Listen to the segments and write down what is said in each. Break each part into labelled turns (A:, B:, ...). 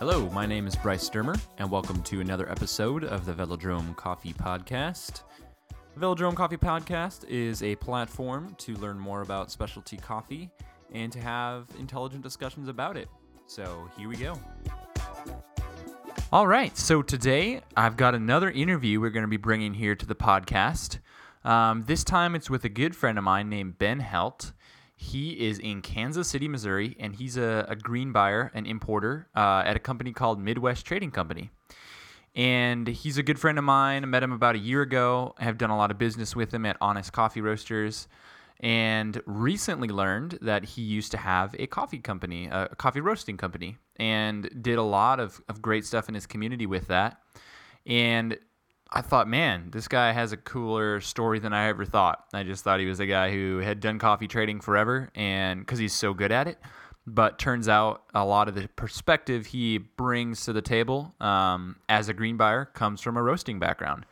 A: Hello, my name is Bryce Sturmer, and welcome to another episode of the Velodrome Coffee Podcast. The Velodrome Coffee Podcast is a platform to learn more about specialty coffee and to have intelligent discussions about it. So here we go. All right, so today I've got another interview we're going to be bringing here to the podcast. Um, this time it's with a good friend of mine named Ben Helt. He is in Kansas City, Missouri, and he's a, a green buyer, an importer uh, at a company called Midwest Trading Company. And he's a good friend of mine. I met him about a year ago. I have done a lot of business with him at Honest Coffee Roasters and recently learned that he used to have a coffee company, a coffee roasting company, and did a lot of, of great stuff in his community with that. And I thought, man, this guy has a cooler story than I ever thought. I just thought he was a guy who had done coffee trading forever, and because he's so good at it. But turns out a lot of the perspective he brings to the table um, as a green buyer comes from a roasting background.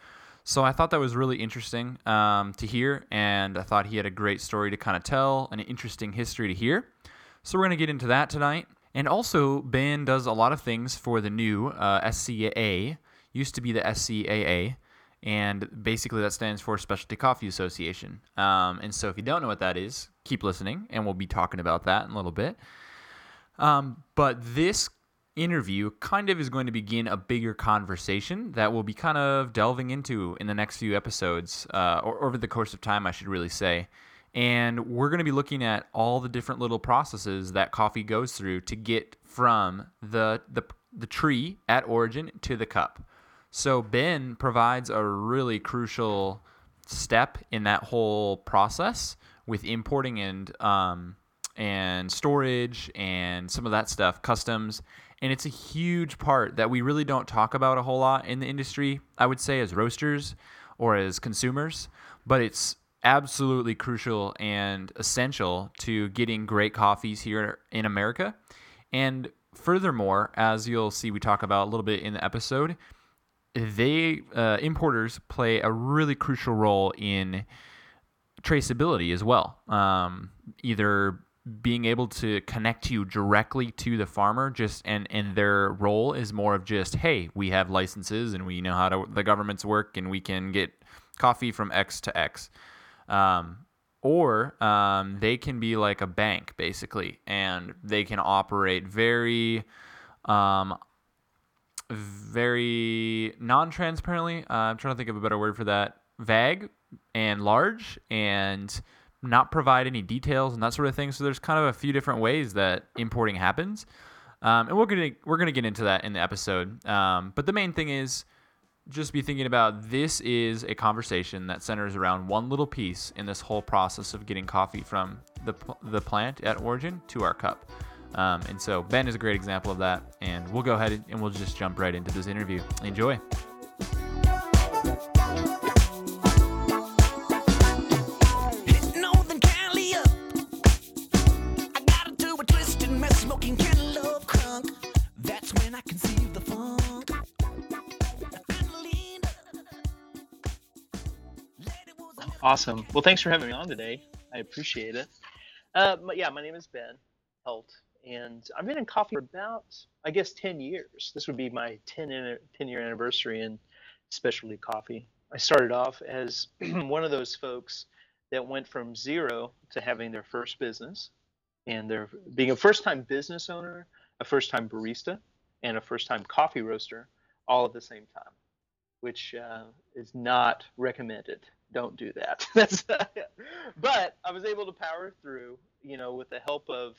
A: So I thought that was really interesting um, to hear, and I thought he had a great story to kind of tell, an interesting history to hear. So we're going to get into that tonight. And also, Ben does a lot of things for the new uh, SCAA, used to be the SCAA, and basically that stands for Specialty Coffee Association. Um, and so if you don't know what that is, keep listening, and we'll be talking about that in a little bit. Um, but this interview kind of is going to begin a bigger conversation that we'll be kind of delving into in the next few episodes, uh, or over the course of time, I should really say. And we're going to be looking at all the different little processes that coffee goes through to get from the the, the tree at origin to the cup. So Ben provides a really crucial step in that whole process with importing and um, and storage and some of that stuff, customs. And it's a huge part that we really don't talk about a whole lot in the industry, I would say, as roasters or as consumers. But it's absolutely crucial and essential to getting great coffees here in America. And furthermore, as you'll see, we talk about a little bit in the episode, they uh, importers play a really crucial role in traceability as well. Um, either being able to connect you directly to the farmer just and and their role is more of just hey we have licenses and we know how to the governments work and we can get coffee from x to x um, or um, they can be like a bank basically and they can operate very um, very non-transparently uh, i'm trying to think of a better word for that vague and large and not provide any details and that sort of thing. So there's kind of a few different ways that importing happens, um, and we're gonna we're gonna get into that in the episode. Um, but the main thing is just be thinking about this is a conversation that centers around one little piece in this whole process of getting coffee from the the plant at origin to our cup. Um, and so Ben is a great example of that, and we'll go ahead and we'll just jump right into this interview. Enjoy.
B: Awesome. Well, thanks for having me on today. I appreciate it. Uh, but yeah, my name is Ben Helt, and I've been in coffee for about, I guess, 10 years. This would be my 10, 10 year anniversary in specialty coffee. I started off as one of those folks that went from zero to having their first business and they're being a first time business owner, a first time barista, and a first time coffee roaster all at the same time, which uh, is not recommended don't do that. But I was able to power through, you know, with the help of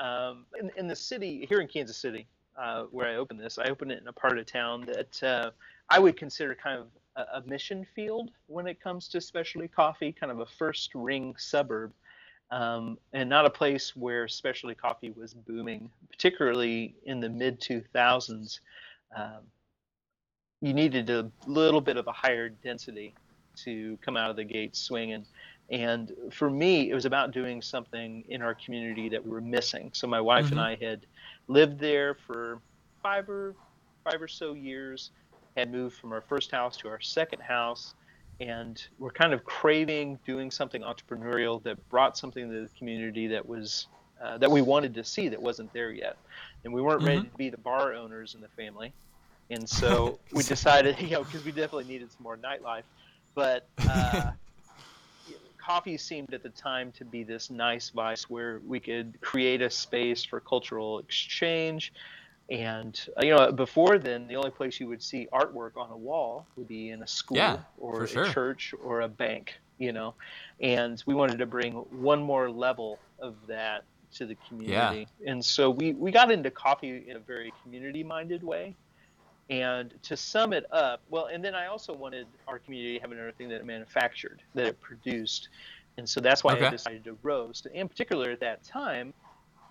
B: um, in, in the city here in Kansas City, uh, where I opened this. I opened it in a part of town that uh, I would consider kind of a, a, mission field when it comes to specialty coffee, kind of a first ring suburb. Um, and not a place where specialty coffee was booming, particularly in the mid 2000s. Um, you needed a little bit of a higher density to come out of the gate swinging. And for me, it was about doing something in our community that we were missing. So my wife mm-hmm. and I had lived there for five or five or so years, had moved from our first house to our second house, and we're kind of craving doing something entrepreneurial that brought something to the community that was uh, that we wanted to see that wasn't there yet, and we weren't ready
A: Mhm.
B: to be the bar owners in the family, and so we decided, you know, because we definitely needed some more nightlife, but. Uh, coffee seemed at the time to be this nice vice where we could create a space for cultural exchange. And uh, you know before then the only place you would see artwork on a wall would be in a school
A: Yeah,
B: or a
A: sure.
B: church or a bank you know. And we wanted to bring one more level of that to the community. And so we we got into coffee in a very community minded way and to sum it up, well, and then I also wanted our community to have another thing that it manufactured, that it produced. And so that's why
A: Okay.
B: I decided to roast. In particular, at that time,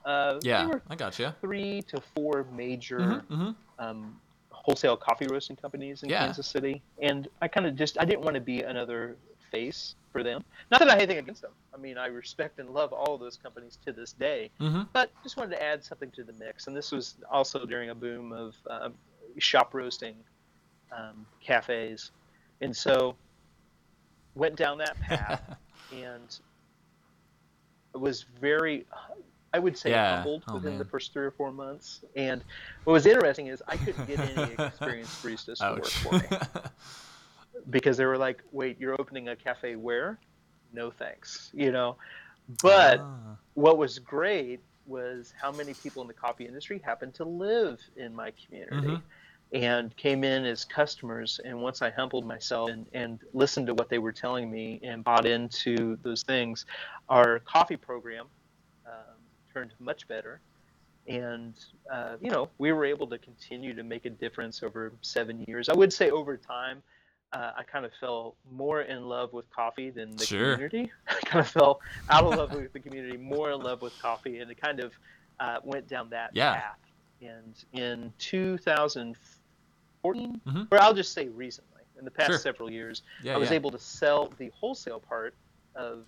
B: uh,
A: Yeah,
B: there were
A: I got you.
B: three to four major
A: Mm-hmm,
B: um, wholesale coffee roasting companies in
A: Yeah.
B: Kansas City. And I kind of just, I didn't want to be another face for them. Not that I have anything against them. I mean, I respect and love all of those companies to this day
A: mm-hmm.
B: but just wanted to add something to the mix. And this was also during a boom of um, shop roasting um, cafes, and so went down that path and was very, I would say,
A: Yeah.
B: humbled
A: Oh,
B: within the first three or four months. And what was interesting is I couldn't get any experienced baristas to work for me because they were like, "Wait, you're opening a cafe where?" No thanks, you know. But
A: Ah.
B: what was great was how many people in the coffee industry happened to live in my community
A: Mhm.
B: And came in as customers and once i humbled myself and, and listened to what they were telling me and bought into those things our coffee program um, turned much better and uh, you know we were able to continue to make a difference over seven years i would say over time uh, I kind of fell more in love with coffee than the
A: Sure.
B: community. I kind of fell out of love with the community, more in love with coffee, and it kind of uh, went down that
A: Yeah.
B: path. And in 2014,
A: Mhm.
B: or I'll just say recently, in the past
A: Sure.
B: several years,
A: Yeah,
B: I was
A: yeah.
B: able to sell the wholesale part of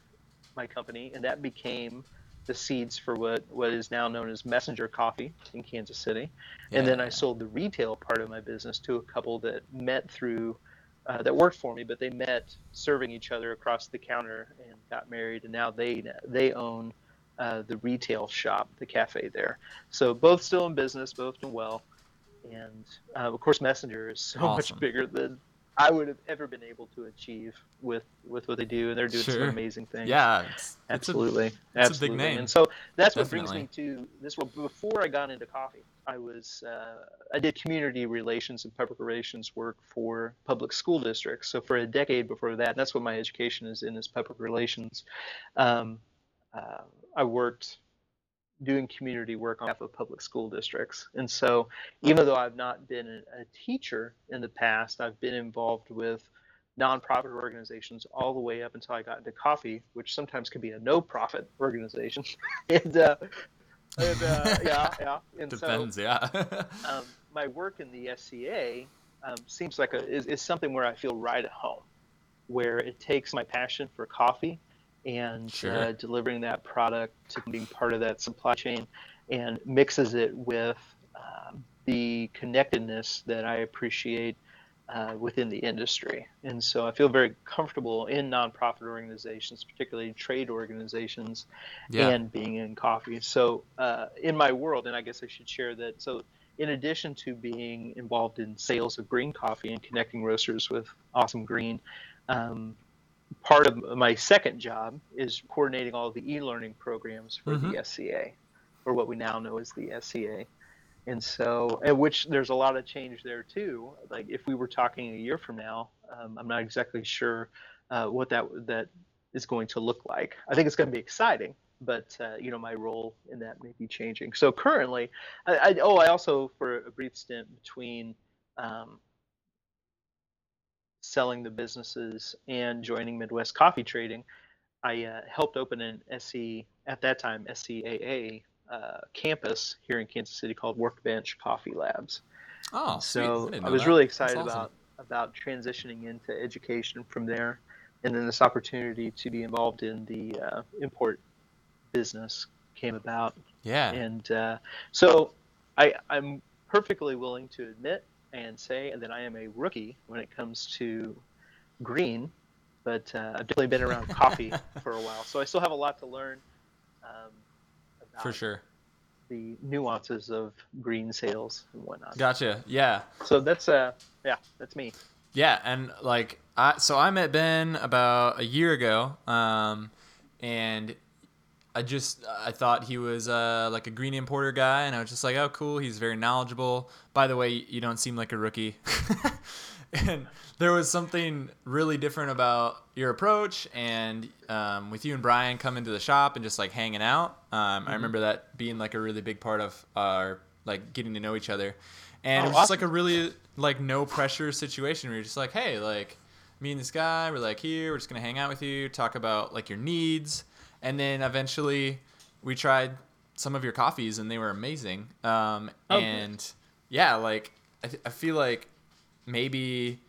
B: my company, and that became the seeds for what, what is now known as Messenger Coffee in Kansas City. And then I sold the retail part of my business to a couple that met through, uh, that worked for me, but they met serving each other across the counter and got married, and now they they own uh, the retail shop, the cafe there. So both still in business, both doing well, and uh, of course Messenger is so
A: Awesome.
B: much bigger than I would have ever been able to achieve with with what they do, and they're doing
A: Sure.
B: some amazing things.
A: Yeah, it's, it's a-
B: Absolutely,
A: a big
B: absolutely.
A: name.
B: And so that's what brings me to this. Well, before I got into coffee, I was uh, I did community relations and public relations work for public school districts. So for a decade before that, that's what my education is in is public relations. Um, uh, I worked doing community work on behalf of public school districts. And so even though I've not been a, teacher in the past, I've been involved with nonprofit organizations all the way up until I got into coffee, which sometimes can be a no-profit organization. and uh, and uh, yeah, yeah. And
A: depends. yeah.
B: um, my work in the SCA um, seems like a, is, is something where I feel right at home, where it takes my passion for coffee and
A: Sure.
B: uh, delivering that product to being part of that supply chain and mixes it with um, the connectedness that I appreciate uh, within the industry. And so I feel very comfortable in nonprofit organizations, particularly trade organizations,
A: yeah.
B: and being in coffee. So uh, in my world, and I guess I should share that. So in addition to being involved in sales of green coffee and connecting roasters with awesome green, um, part of my second job is coordinating all the e-learning programs for
A: Mhm.
B: the SCA, or what we now know as the SCA. And so, and which there's a lot of change there too. Like if we were talking a year from now, um, I'm not exactly sure uh, what that that is going to look like. I think it's going to be exciting, but uh, you know my role in that may be changing. So currently, I, I oh I also for a brief stint between um, selling the businesses and joining Midwest Coffee Trading, I uh, helped open an SC at that time SCAA uh, campus here in Kansas City called Workbench Coffee Labs.
A: oh, sweet.
B: So
A: didn't
B: I, was
A: that.
B: really excited
A: awesome.
B: about about transitioning into education from there, and then this opportunity to be involved in the uh, import business came about,
A: Yeah.
B: and uh, so I, I'm perfectly willing to admit and say that I am a rookie when it comes to green, but uh, I've definitely been around coffee for a while, so I still have a lot to learn. Um.
A: For sure.
B: The nuances of green sales and whatnot.
A: Gotcha. Yeah.
B: So that's uh yeah, that's me.
A: Yeah, and like I so I met Ben about a year ago, um, and I just I thought he was uh, like a green importer guy, and I was just like, oh, cool. He's very knowledgeable. By the way, you don't seem like a rookie. and there was something really different about your approach, and um, with you and Brian coming to the shop and just like hanging out. Um, I remember that being like a really big part of our like getting to know each other, and
B: Oh,
A: it was just like a really like no pressure situation where you're just like, hey, like me and this guy, we're like here, we're just gonna hang out with you, talk about like your needs, and then eventually we tried some of your coffees and they were amazing. Um,
B: Oh, good.
A: and yeah, like I, th- I feel like maybe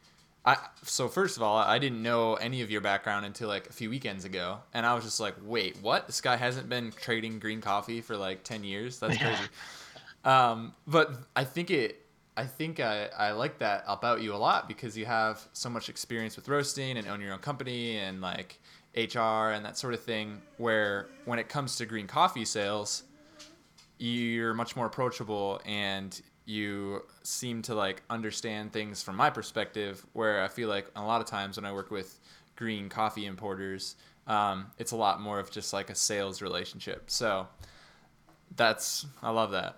A: I so first of all, I didn't know any of your background until like a few weekends ago, and I was just like, wait, what? This guy hasn't been trading green coffee for like ten years. That's crazy. Um, but I think it. I think I, I like that about you a lot because you have so much experience with roasting and own your own company and like HR and that sort of thing. Where when it comes to green coffee sales, you're much more approachable and you seem to like understand things from my perspective where i feel like a lot of times when i work with green coffee importers um, it's a lot more of just like a sales relationship so that's i love that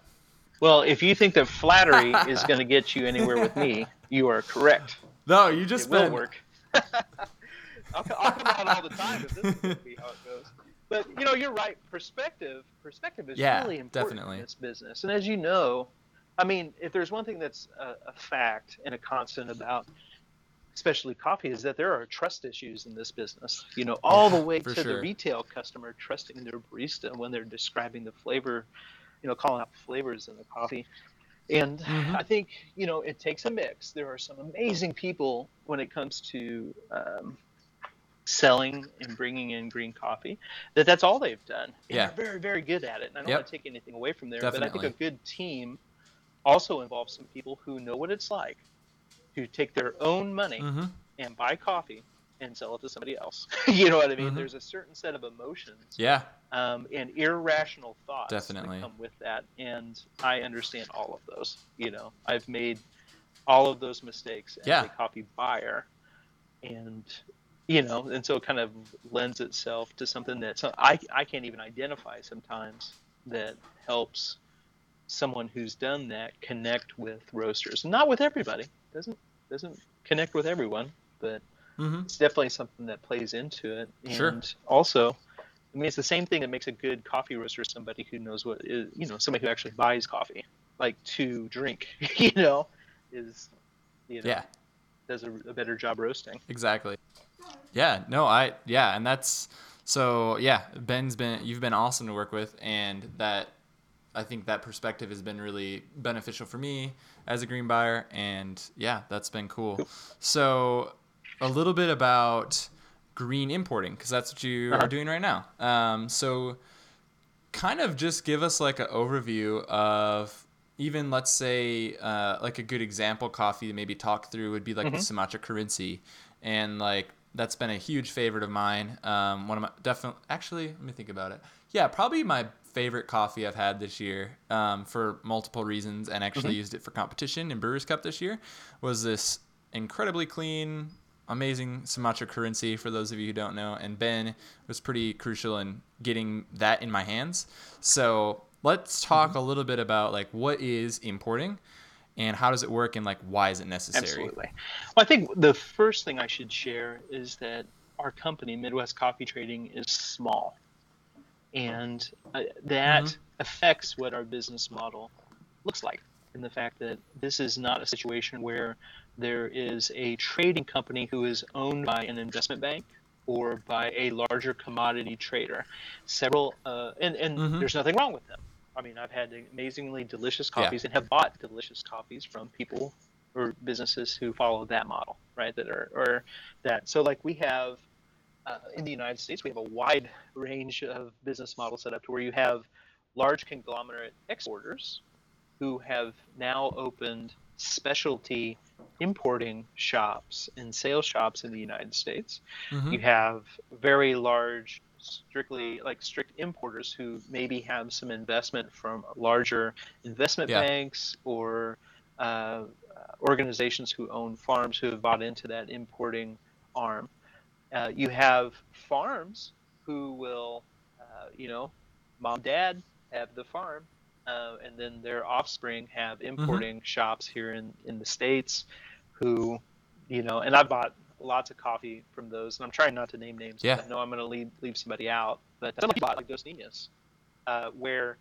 B: Well, if you think that flattery is going to get you anywhere with me, you are correct.
A: no you just
B: it will
A: spent
B: work. I'll, I'll come out all the time if this is going to be how it goes. But you know, you're right. Perspective, perspective is
A: Yeah,
B: really important
A: definitely.
B: in this business. And as you know, I mean, if there's one thing that's a, a fact and a constant about especially coffee is that there are trust issues in this business. You know, all the way to
A: sure.
B: the retail customer trusting their barista when they're describing the flavor, you know, calling out flavors in the coffee. And
A: Mhm.
B: I think you know it takes a mix. There are some amazing people when it comes to um, selling and bringing in green coffee. That that's all they've done. And
A: Yeah.
B: they're very very good at it. And I don't
A: Yep.
B: want to take anything away from there, but I think a good team also involves some people who know what it's like to take their own money
A: hmm
B: and buy coffee and sell it to somebody else. you know what I mean?
A: Mhm.
B: There's a certain set of emotions
A: yeah
B: um, and irrational thoughts
A: Definitely.
B: that come with that, and I understand all of those. You know, I've made all of those mistakes as
A: Yeah.
B: a coffee buyer, and you know, and so it kind of lends itself to something that so I I can't even identify sometimes that helps someone who's done that connect with roasters. Not with everybody. Doesn't doesn't connect with everyone, but
A: hmm
B: it's definitely something that plays into it. And
A: Sure.
B: also, I mean, it's the same thing that makes a good coffee roaster somebody who knows what is, you know, somebody who actually buys coffee, like to drink, you know, is, you know,
A: yeah
B: does a, a better job roasting.
A: Exactly. Yeah, no, I yeah, and that's so yeah, Ben's been you've been awesome to work with and that I think that perspective has been really beneficial for me as a green buyer and yeah, that's been cool. So a little bit about green importing because that's what you
B: Uh-huh.
A: are doing right now. Um, so kind of just give us like an overview of even let's say uh, like a good example coffee to maybe talk through would be like the Sumatra Kerinci, and like that's been a huge favorite of mine. Um, one of my definitely actually let me think about it. Yeah, probably my favorite coffee I've had this year um, for multiple reasons, and actually used it for competition in Brewers Cup this year. Was this incredibly clean, amazing Sumatra Kerinci for those of you who don't know, and Ben was pretty crucial in getting that in my hands. So let's talk a little bit about like what is importing and how does it work and like why is it necessary?
B: Absolutely. Well, I think the first thing I should share is that our company, Midwest Coffee Trading, is small. And uh, that
A: Mhm.
B: affects what our business model looks like. In the fact that this is not a situation where there is a trading company who is owned by an investment bank or by a larger commodity trader. Several, uh, and, and
A: Mhm.
B: there's nothing wrong with them. I mean, I've had amazingly delicious
A: Yeah.
B: coffees and have bought delicious coffees from people or businesses who follow that model, right? That are or that. So like we have uh, in the United States, we have a wide range of business models set up to where you have large conglomerate exporters who have now opened specialty importing shops and sales shops in the United States.
A: Mhm.
B: You have very large strictly like strict importers who maybe have some investment from larger investment
A: Yeah.
B: banks or uh, organizations who own farms who have bought into that importing arm. Uh, you have farms who will, uh, you know, mom, dad have the farm, uh, and then their offspring have importing shops here in, in the states, who, you know, and I bought lots of coffee from those, and I'm trying not to name names.
A: Yeah.
B: I know I'm going to leave leave somebody out, but somebody bought like Dos Niños, uh, where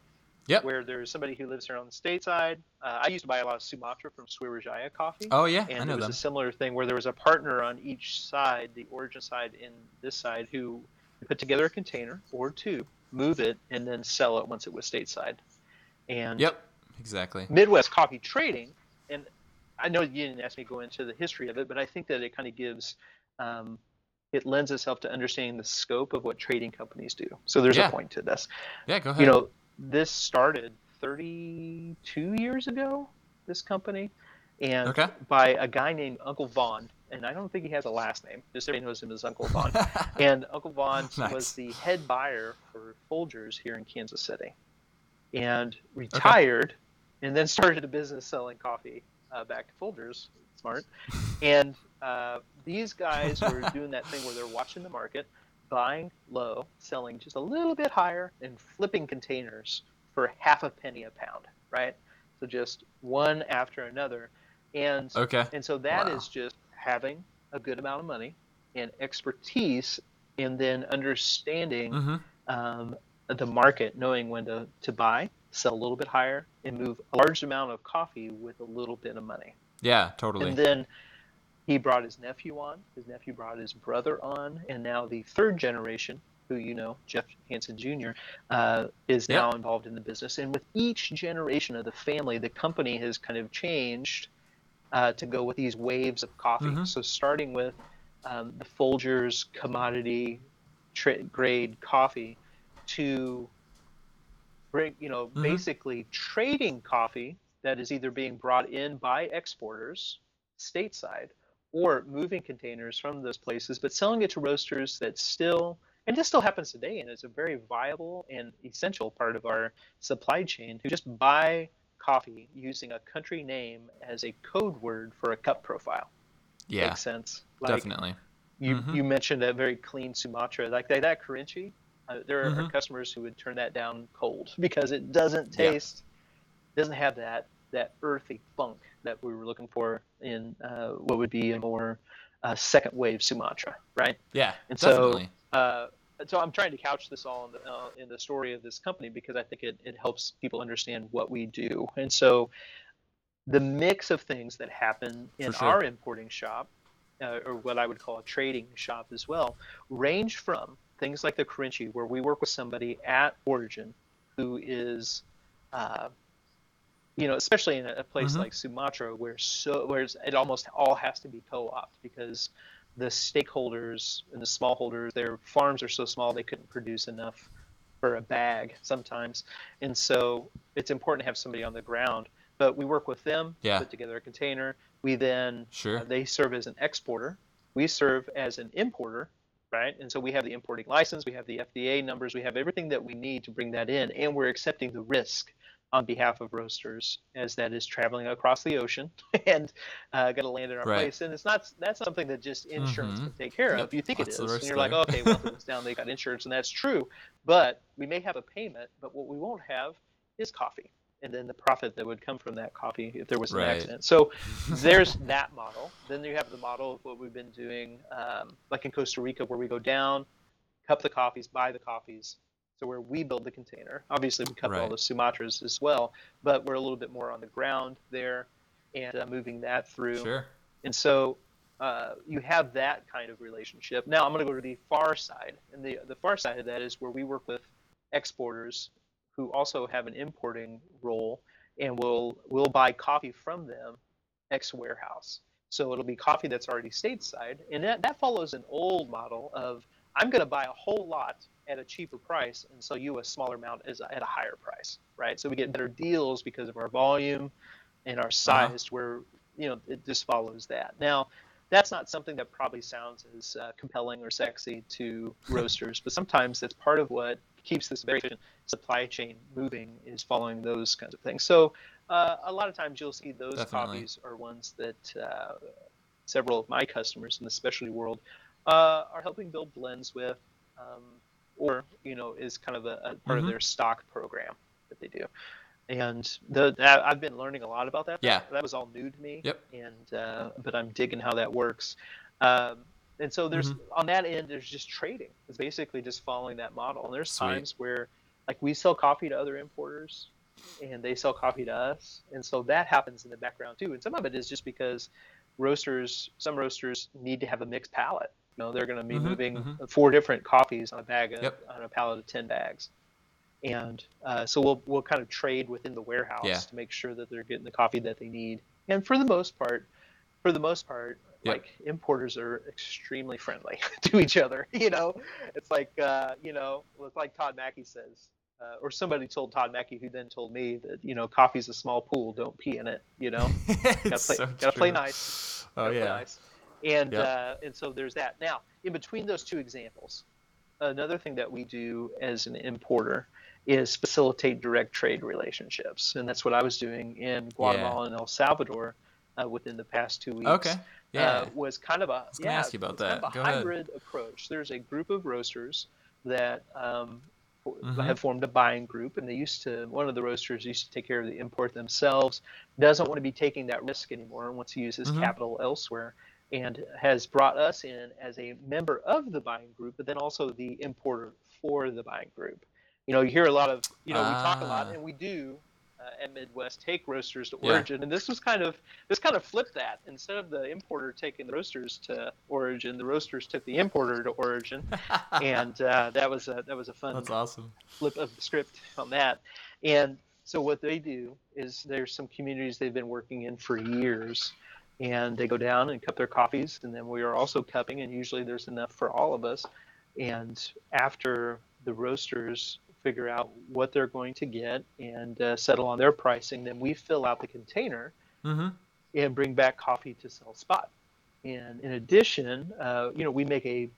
A: Yep.
B: where there's somebody who lives here on the stateside. Uh, I used to buy a lot of Sumatra from Sriwijaya Coffee
A: Oh yeah,
B: and
A: I
B: it
A: know
B: was
A: them.
B: a similar thing where there was a partner on each side, the origin side and this side, who put together a container or two, move it, and then sell it once it was stateside. And
A: Yep, exactly.
B: Midwest coffee trading, and I know you didn't ask me to go into the history of it, but I think that it kind of gives, um, it lends itself to understanding the scope of what trading companies do. So there's
A: Yeah.
B: a point to this.
A: Yeah, go ahead.
B: You know, this started 32 years ago, this company, and
A: Okay.
B: by a guy named Uncle Vaughn. And I don't think he has a last name. Just everybody knows him as Uncle Vaughn. and Uncle Vaughn
A: Nice.
B: was the head buyer for Folgers here in Kansas City, and retired, and then started a business selling coffee uh, back to Folgers. Smart. And uh, these guys were doing that thing where they're watching the market, buying low, selling just a little bit higher, and flipping containers for half a penny a pound. Right. So just one after another, and
A: okay.
B: and so that is
A: Wow.
B: just having a good amount of money and expertise, and then understanding
A: hmm
B: um, the market, knowing when to, to buy, sell a little bit higher, and move a large amount of coffee with a little bit of money.
A: Yeah, totally.
B: And then he brought his nephew on. His nephew brought his brother on, and now the third generation, who you know, Jeff Hansen Jr., uh, is
A: Yep.
B: now involved in the business. And with each generation of the family, the company has kind of changed uh, to go with these waves of coffee.
A: Mhm.
B: So starting with um, the Folgers commodity tra- grade coffee to you know,
A: Mhm.
B: basically trading coffee that is either being brought in by exporters stateside or moving containers from those places, but selling it to roasters that still, and this still happens today, and it's a very viable and essential part of our supply chain who just buy coffee using a country name as a code word for a cup profile.
A: yeah,
B: Makes sense. Like,
A: definitely.
B: you
A: Mhm.
B: you mentioned a very clean Sumatra, like that, that Kerinci. Uh, there are
A: Mhm.
B: customers who would turn that down cold because it doesn't
A: Yeah.
B: taste, doesn't have that that earthy funk that we were looking for in uh, what would be a more uh, second wave Sumatra, right?
A: Yeah,
B: And so-
A: definitely.
B: Uh, so I'm trying to couch this all in the, uh, in the story of this company because I think it, it helps people understand what we do. And so the mix of things that happen in
A: sure.
B: our importing shop, uh, or what I would call a trading shop as well, range from things like the Kerinci, where we work with somebody at origin who is, uh, you know, especially in a, place
A: Mhm.
B: like Sumatra, where so where it almost all has to be co-opt because the stakeholders and the smallholders, their farms are so small they couldn't produce enough for a bag sometimes, and so it's important to have somebody on the ground. But we work with them,
A: Yeah.
B: put together a container. We then
A: Sure.
B: uh, they serve as an exporter. We serve as an importer, right? And so we have the importing license, we have the FDA numbers, we have everything that we need to bring that in, and we're accepting the risk on behalf of roasters as that is traveling across the ocean and uh, going to land in our
A: Right.
B: place. And it's not that's something that just insurance
A: Mhm.
B: can take care
A: Yep,
B: of. You think it
A: lots
B: is,
A: of
B: and you're like,
A: there.
B: okay, well, if it down, they got insurance, and that's true. But we may have a payment, but what we won't have is coffee. And then the profit that would come from that coffee if there was an
A: Right.
B: accident. So there's that model. Then you have the model of what we've been doing, um, like in Costa Rica, where we go down, cup the coffees, buy the coffees. So where we build the container. Obviously, we cup all the Sumatras as well, but we're a little bit more on the ground there and uh, moving that through.
A: Sure.
B: And so uh, you have that kind of relationship. Now I'm going to go to the far side, and the the far side of that is where we work with exporters who also have an importing role, and we'll we'll buy coffee from them ex warehouse. So it'll be coffee that's already stateside, and that that follows an old model of I'm going to buy a whole lot at a cheaper price and sell you a smaller amount as at a higher price, right? So we get better deals because of our volume and our uh-huh. size, where you know it just follows that. Now, that's not something that probably sounds as uh, compelling or sexy to roasters, but sometimes that's part of what keeps this very efficient supply chain moving is following those kinds of things. So uh, a lot of times you'll see those
A: Definitely.
B: coffees are ones that uh, several of my customers in the specialty world uh, are helping build blends with, um, or you know, is kind of a, a part of
A: Mhm.
B: their stock program that they do. And the I've been learning a lot about that.
A: Yeah.
B: that was all new to me.
A: Yep.
B: And uh, but I'm digging how that works. Um, and so there's
A: Mm-hmm.
B: on that end, there's just trading. It's basically just following that model. And there's
A: Sweet.
B: times where like we sell coffee to other importers and they sell coffee to us and so that happens in the background too and some of it is just because roasters some roasters need to have a mixed palette you know they're going to be
A: Mhm,
B: moving
A: mhm.
B: four different coffees on a bag of,
A: Yep.
B: on a pallet of 10 bags and uh, so we'll, we'll kind of trade within the warehouse
A: Yeah.
B: to make sure that they're getting the coffee that they need and for the most part for the most part
A: Yep.
B: like importers are extremely friendly to each other you know it's like uh, you know it's like todd mackey says uh, or somebody told todd mackey who then told me that you know coffee's a small pool don't pee in it you know gotta play,
A: so
B: gotta play nice
A: Oh
B: gotta
A: yeah.
B: nice. and
A: Yep.
B: uh, and so there's that now in between those two examples another thing that we do as an importer is facilitate direct trade relationships and that's what i was doing in guatemala and el salvador uh, within the past two weeks
A: Okay. Yeah.
B: uh, was kind of a yeah,
A: ask you about
B: it's kind
A: that.
B: of a
A: Go ahead.
B: hybrid approach. There's a group of roasters that um,
A: Mhm.
B: have formed a buying group, and they used to. One of the roasters used to take care of the import themselves. Doesn't want to be taking that risk anymore, and wants to use his
A: Mhm.
B: capital elsewhere, and has brought us in as a member of the buying group, but then also the importer for the buying group. You know, you hear a lot of, you know, we talk a lot,
A: Ah.
B: and we do uh, at Midwest take roasters to
A: Yeah.
B: origin, and this was kind of this kind of flipped that. Instead of the importer taking the roasters to origin, the roasters took the importer to origin, and uh, that was a that was a fun
A: That's awesome.
B: flip of the script on that. And so what they do is there's some communities they've been working in for years, and they go down and cup their coffees, and then we are also cupping, and usually there's enough for all of us. And after the roasters figure out what they're going to get and uh, settle on their pricing, then we fill out the container
A: Mm-hmm.
B: and bring back coffee to sell spot. And in addition, uh, you know, we make a,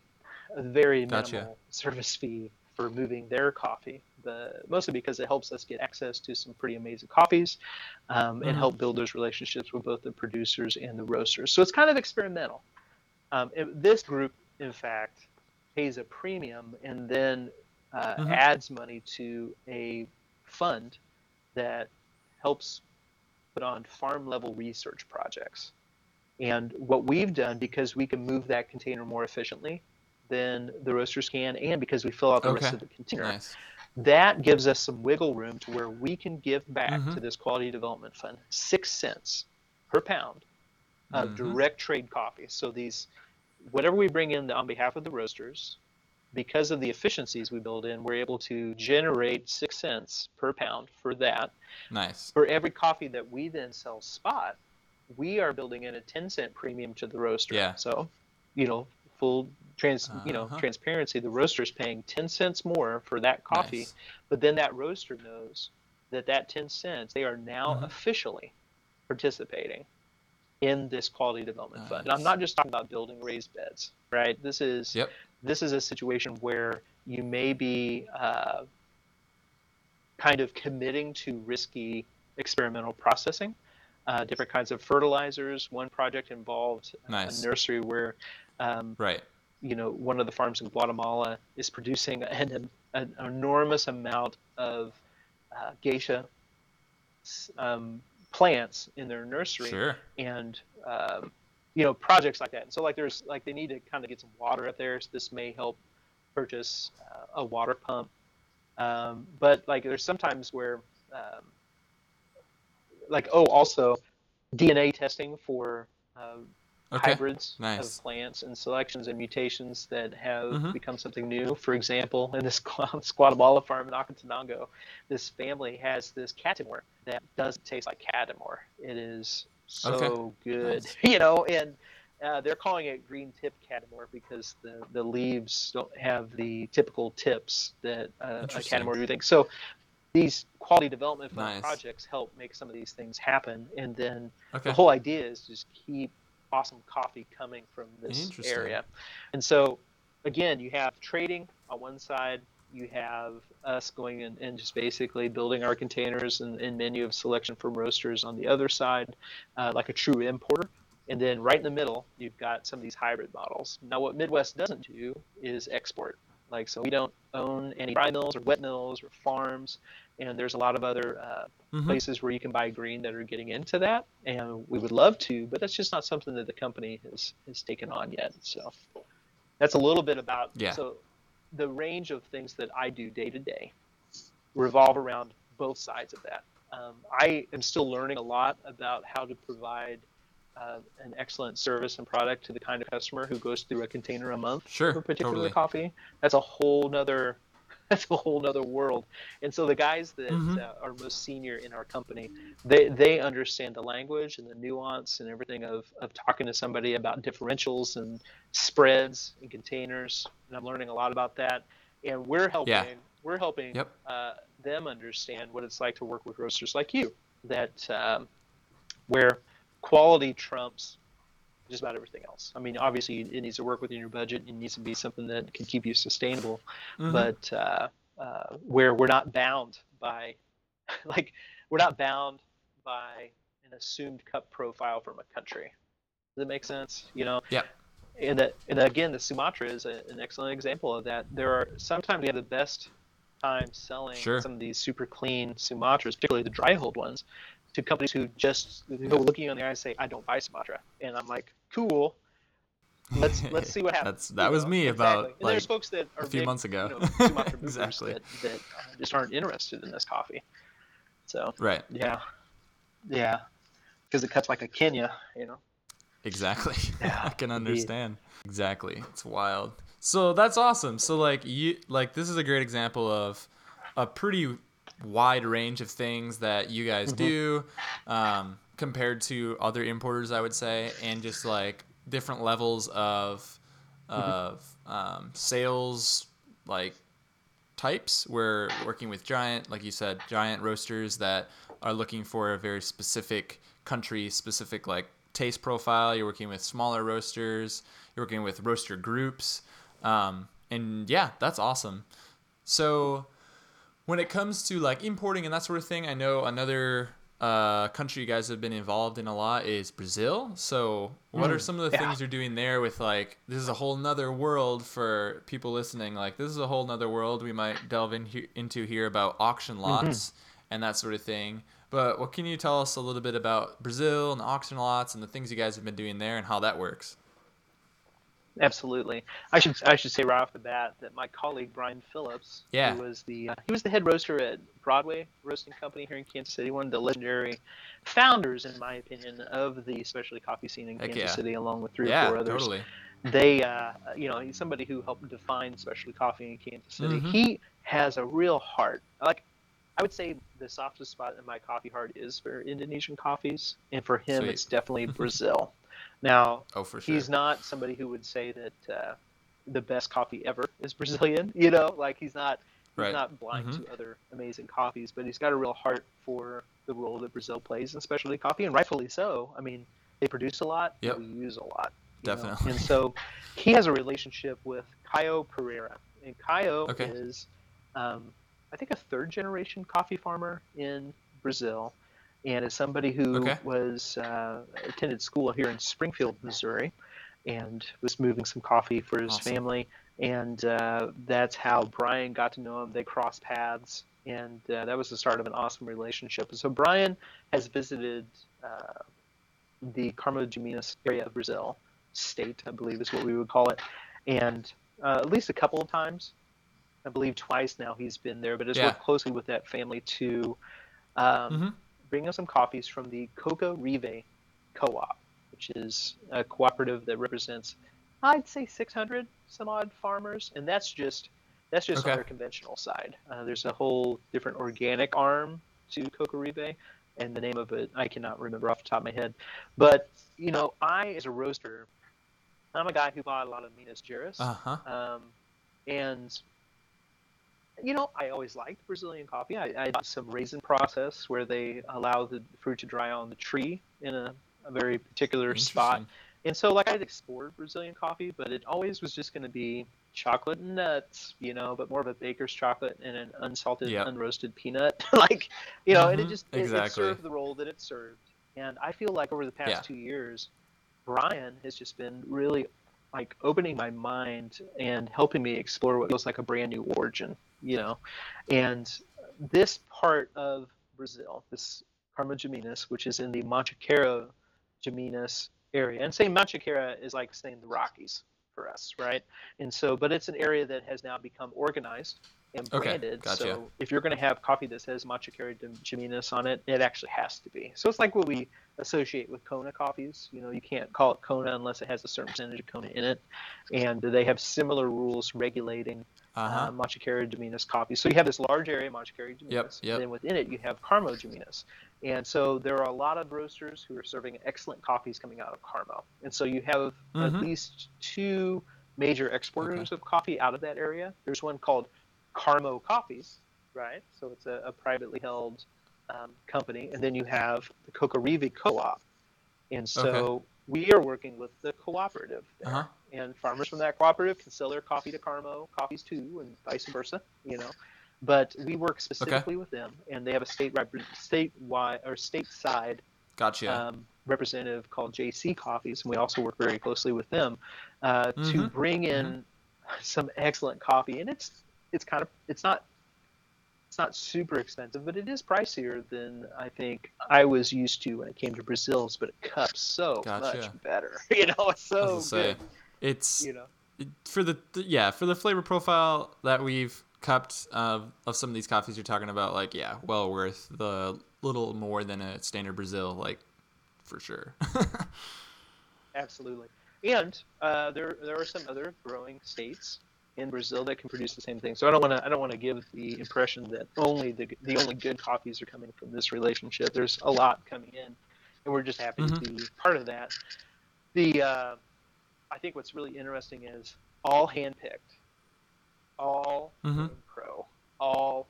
B: a very minimal
A: Gotcha.
B: service fee for moving their coffee, the, mostly because it helps us get access to some pretty amazing coffees um, and
A: Mhm.
B: help build those relationships with both the producers and the roasters. So it's kind of experimental. Um, it- this group, in fact, pays a premium and then uh,
A: Mhm.
B: adds money to a fund that helps put on farm level research projects. And what we've done, because we can move that container more efficiently than the roasters can, and because we fill out the rest of the container,
A: Nice.
B: that gives us some wiggle room to where we can give back
A: Mhm.
B: to this quality development fund six cents per pound of
A: Mhm.
B: direct trade coffee. So these, whatever we bring in on behalf of the roasters, because of the efficiencies we build in, we're able to generate six cents per pound for that.
A: Nice.
B: For every coffee that we then sell spot, we are building in a 10 cent premium to the roaster.
A: Yeah.
B: So, you know, full trans, you know,
A: Uh-huh.
B: transparency, the roaster is paying 10 cents more for that coffee,
A: Nice.
B: but then that roaster knows that that 10 cents, they are now
A: Mhm.
B: officially participating in this quality development fund. And I'm not just talking about building raised beds, right? This is
A: Yep.
B: This is a situation where you may be uh, kind of committing to risky experimental processing, uh, different kinds of fertilizers. One project involved
A: Nice.
B: a nursery where, um,
A: Right.
B: you know, one of the farms in Guatemala is producing an, an enormous amount of uh, geisha um, plants in their nursery
A: Sure.
B: and um, you know projects like that. And so like there's like they need to kind of get some water up there. So this may help purchase uh, a water pump. Um, but like there's sometimes where um, like oh also DNA testing for uh,
A: Okay.
B: hybrids
A: Nice.
B: of plants and selections and mutations that have
A: Mhm.
B: become something new. For example, in this Guatemala farm in Acatenango, this family has this catimor that doesn't taste like catimor. It is so
A: Okay.
B: good,
A: Nice.
B: you know, and uh, they're calling it green tip catimor because the, the leaves don't have the typical tips that uh, a
A: Interesting.
B: catimor would think. So these quality development
A: Nice.
B: projects help make some of these things happen, and then
A: Okay.
B: the whole idea is just keep awesome coffee coming from this area. And so, again, you have trading on one side. You have us going in and just basically building our containers and, and menu of selection from roasters on the other side, uh, like a true importer. And then right in the middle, you've got some of these hybrid models. Now, what Midwest doesn't do is export. Like, so we don't own any dry mills or wet mills or farms. And there's a lot of other uh,
A: Mhm.
B: places where you can buy green that are getting into that. And we would love to, but that's just not something that the company has, has taken on yet. So that's a little bit about.
A: Yeah.
B: So the range of things that I do day to day revolve around both sides of that. Um, I am still learning a lot about how to provide uh, an excellent service and product to the kind of customer who goes through a container a month
A: Sure,
B: for a particular
A: totally.
B: coffee. That's a whole nother that's a whole nother world. And so the guys that
A: Mhm.
B: uh, are most senior in our company, they they understand the language and the nuance and everything of of talking to somebody about differentials and spreads and containers. And I'm learning a lot about that. And we're helping
A: Yeah.
B: we're helping
A: Yep.
B: uh, them understand what it's like to work with roasters like you. That um, where quality trumps just about everything else. I mean, obviously, it needs to work within your budget. It needs to be something that can keep you sustainable.
A: Mhm.
B: But uh, uh, where we're not bound by, like, we're not bound by an assumed cup profile from a country. Does that make sense? You know.
A: Yeah.
B: And that, and again, the Sumatra is a, an excellent example of that. There are sometimes we have the best time selling
A: Sure.
B: some of these super clean Sumatras, particularly the dry hulled ones, to companies who just who are looking you in the eye and say, "I don't buy Sumatra," and I'm like, "Cool, let's let's see what happens."
A: That's that
B: you
A: was
B: know?
A: me
B: Exactly.
A: about
B: there's folks that are
A: a few
B: big,
A: months ago.
B: you know,
A: Exactly.
B: that, that uh, just aren't interested in this coffee. So
A: right.
B: yeah, yeah, because it cuts like a Kenya, you know.
A: Exactly.
B: Yeah,
A: I can
B: indeed.
A: understand. Exactly. It's wild. So that's awesome. So like you like this is a great example of a pretty wide range of things that you guys
B: Mm-hmm.
A: do um, compared to other importers, I would say, and just like different levels of
B: Mm-hmm.
A: of um, sales like types. We're working with giant, like you said, giant roasters that are looking for a very specific country specific like taste profile. You're working with smaller roasters. You're working with roaster groups. Um, and yeah, that's awesome. So when it comes to like importing and that sort of thing, I know another uh, country you guys have been involved in a lot is Brazil. So what are some of the
B: yeah.
A: things you're doing there with like this is a whole nother world for people listening. Like this is a whole nother world we might delve in into here about auction lots and that sort of thing. But what can you tell us a little bit about Brazil and auction lots and the things you guys have been doing there and how that works?
B: Absolutely. I should I should say right off the bat that my colleague Brian Phillips,
A: Yeah.
B: who was the uh, he was the head roaster at Broadway Roasting Company here in Kansas City, one of the legendary founders, in my opinion, of the specialty coffee scene in
A: Heck
B: Kansas
A: yeah.
B: City, along with three
A: yeah,
B: or four others.
A: totally.
B: They, uh, you know, he's somebody who helped define specialty coffee in Kansas City.
A: Mhm.
B: He has a real heart. Like I would say, the softest spot in my coffee heart is for Indonesian coffees, and for him,
A: Sweet.
B: it's definitely Brazil. Now,
A: Oh, for sure.
B: he's not somebody who would say that uh, the best coffee ever is Brazilian. You know, like he's not he's
A: Right.
B: not blind
A: Mhm.
B: to other amazing coffees, but he's got a real heart for the role that Brazil plays in specialty coffee, and rightfully so. I mean, they produce a lot,
A: Yep.
B: we use a lot. you know?
A: Definitely.
B: And so he has a relationship with Caio Pereira, and Caio
A: Okay.
B: is, um, I think, a third generation coffee farmer in Brazil. And as somebody who
A: Okay.
B: was uh, attended school here in Springfield, Missouri, and was moving some coffee for his
A: Awesome.
B: family. And uh, that's how Brian got to know him. They crossed paths, and uh, that was the start of an awesome relationship. And so Brian has visited uh, the Carmo de Minas area of Brazil, state, I believe is what we would call it, and uh, at least a couple of times. I believe twice now he's been there, but has
A: Yeah.
B: worked closely with that family to um,
A: Mhm.
B: Bring us some coffees from the Cocarive Co-op, which is a cooperative that represents, I'd say, 600 some odd farmers, and that's just that's just
A: Okay.
B: on their conventional side. Uh, there's a whole different organic arm to Cocarive, and the name of it I cannot remember off the top of my head. But you know, I as a roaster, I'm a guy who bought a lot of Minas Gerais,
A: Uh huh.
B: um, and you know, I always liked Brazilian coffee. I, I bought some raisin process where they allow the fruit to dry on the tree in a, a very particular spot, And so, like, I'd explored Brazilian coffee, but it always was just going to be chocolate and nuts, you know, but more of a baker's chocolate and an unsalted,
A: Yep.
B: unroasted peanut. like, you know, and it
A: Mhm,
B: just it- it, served the role that it served. And I feel like over the past
A: Yeah.
B: two years, Brian has just been really like opening my mind and helping me explore what feels like a brand new origin, you know. And this part of Brazil, this Carmo de Minas, which is in the Mantiqueira de Minas area, and saying Mantiqueira is like saying the Rockies for us, right? And so, but it's an area that has now become organized and
A: Okay,
B: branded.
A: gotcha.
B: So if you're going to have coffee that says Mantiqueira de Minas on it, it actually has to be. So it's like what we associate with Kona coffees. You know, you can't call it Kona unless it has a certain percentage of Kona in it, and they have similar rules regulating
A: Uh-huh.
B: uh, Mantiqueira de Minas coffee. So you have this large area, Mantiqueira de Minas,
A: Yep, yep.
B: and then within it you have Carmo de Minas. And so there are a lot of roasters who are serving excellent coffees coming out of Carmo. And so you have at
A: Mhm.
B: least two major exporters of coffee out of that area. There's one called Carmo Coffees, right? So it's a, a privately held um, company. And then you have the Cocarive Co-op. And so
A: Okay.
B: we are working with the cooperative there
A: Uh-huh.
B: And farmers from that cooperative can sell their coffee to Carmo coffees too, and vice versa. You know, but we work specifically with them, and they have a state rep- statewide or stateside
A: Gotcha.
B: um, representative called JC Coffees, and we also work very closely with them uh, to
A: Mhm.
B: bring in some excellent coffee. And it's it's kind of it's not it's not super expensive, but it is pricier than I think I was used to when it came to Brazil's. But it cups so
A: Gotcha.
B: much better. You know, it's so
A: gonna say,
B: good.
A: It's
B: You know.
A: for the yeah for the flavor profile that we've cupped of of some of these coffees you're talking about like yeah well worth the little more than a standard brazil like for sure
B: Absolutely. And uh, there there are some other growing states in Brazil that can produce the same thing. So I don't want to I don't want to give the impression that only the the only good coffees are coming from this relationship. There's a lot coming in, and we're just happy to be part of that. The uh, I think what's really interesting is all handpicked, all
A: Mhm.
B: pro, all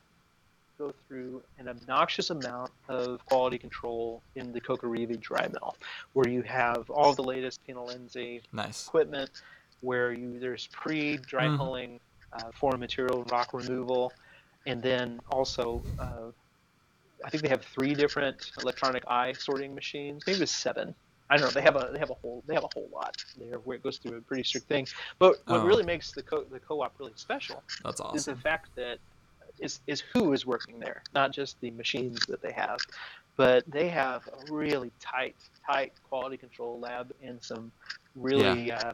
B: go through an obnoxious amount of quality control in the Cocarive dry mill, where you have all the latest Pinhalense
A: nice
B: equipment, where you there's pre-dry
A: Mhm.
B: hulling, uh, foreign material rock removal, and then also uh, I think they have three different electronic eye sorting machines. Maybe it's seven. I don't know. They have a they have a whole they have a whole lot there where it goes through a pretty strict thing. But what
A: Oh.
B: really makes the co- the co-op really special
A: that's awesome.
B: is the fact that is is who is working there, not just the machines that they have, but they have a really tight, tight quality control lab and some really um,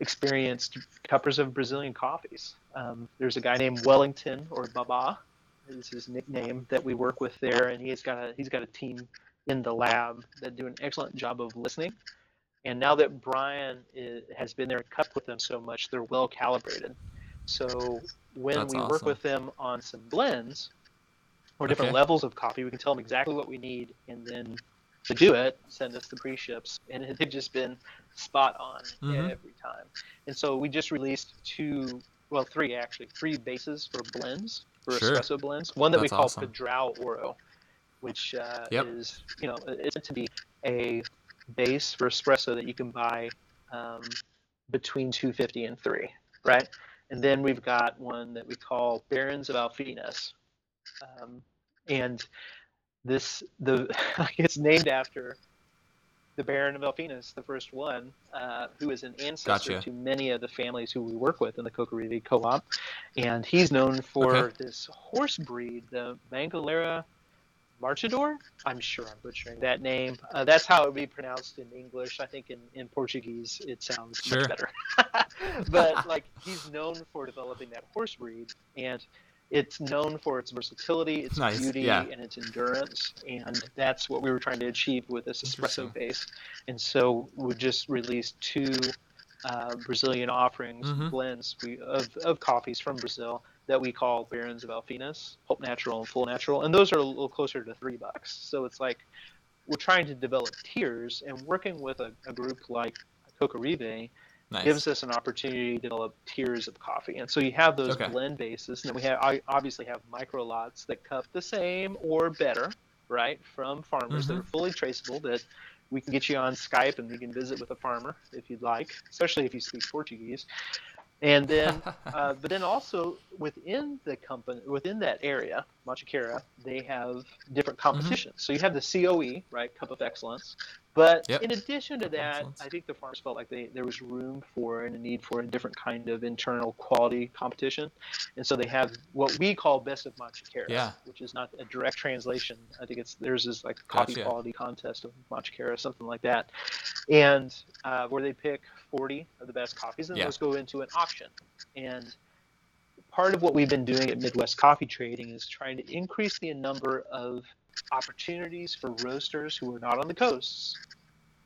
B: experienced cuppers of Brazilian coffees. Um, there's a guy named Wellington or Baba, is his nickname that we work with there, and he's got a he's got a team in the lab that do an excellent job of listening. And now that Brian is, has been there and cupped with them so much, they're well calibrated. So when
A: That's
B: we work with them on some blends or different
A: Okay.
B: levels of coffee, we can tell them exactly what we need, and then to do it, send us the pre-ships, and they've just been spot on
A: Mhm.
B: every time. And so we just released two, well, three actually, three bases for blends for
A: Sure.
B: espresso blends. One that we call
A: awesome.
B: Padrao Oro, which uh,
A: Yep.
B: is you know it's meant to be a base for espresso that you can buy um, between 250 and 3 right and then we've got one that we call barons of Alfenas um, and this the it's named after the baron of Alfenas the first one uh, who is an ancestor
A: Gotcha.
B: to many of the families who we work with in the Cocarive co-op and he's known for
A: Okay.
B: this horse breed the Mangalarga Marchador. I'm sure I'm butchering that name. Uh, that's how it would be pronounced in English. I think in, in Portuguese it sounds
A: Sure.
B: much better. but like he's known for developing that horse breed, and it's known for its versatility, its
A: Nice,
B: beauty,
A: yeah.
B: and its endurance. And that's what we were trying to achieve with this espresso base. And so we just released two uh, Brazilian offerings,
A: Mhm.
B: blends we, of, of coffees from Brazil that we call Barons of Alfenas, Pulp Natural and Full Natural, and those are a little closer to three bucks. So it's like we're trying to develop tiers, and working with a, a group like Cocarive
A: nice
B: gives us an opportunity to develop tiers of coffee. And so you have those
A: Okay.
B: blend bases, and then we have I obviously have micro lots that cup the same or better, right, from farmers that
A: Mhm.
B: are fully traceable that we can get you on Skype and we can visit with a farmer if you'd like, especially if you speak Portuguese. And then, uh, but then also within the company, within that area, Mantiqueira, they have different
A: Mm-hmm.
B: competitions. So you have the COE, right, Cup of Excellence. But
A: Yep.
B: in addition to that,
A: Excellence.
B: I think the farmers felt like they, there was room for and a need for a different kind of internal quality competition. And so they have what we call Best of Mantiqueira,
A: Yeah.
B: which is not a direct translation. I think it's theirs is like coffee
A: Gotcha.
B: quality contest of Mantiqueira, something like that. And uh, where they pick 40 of the best coffees and
A: Yeah.
B: those go into an auction. And part of what we've been doing at Midwest Coffee Trading is trying to increase the number of opportunities for roasters who are not on the coasts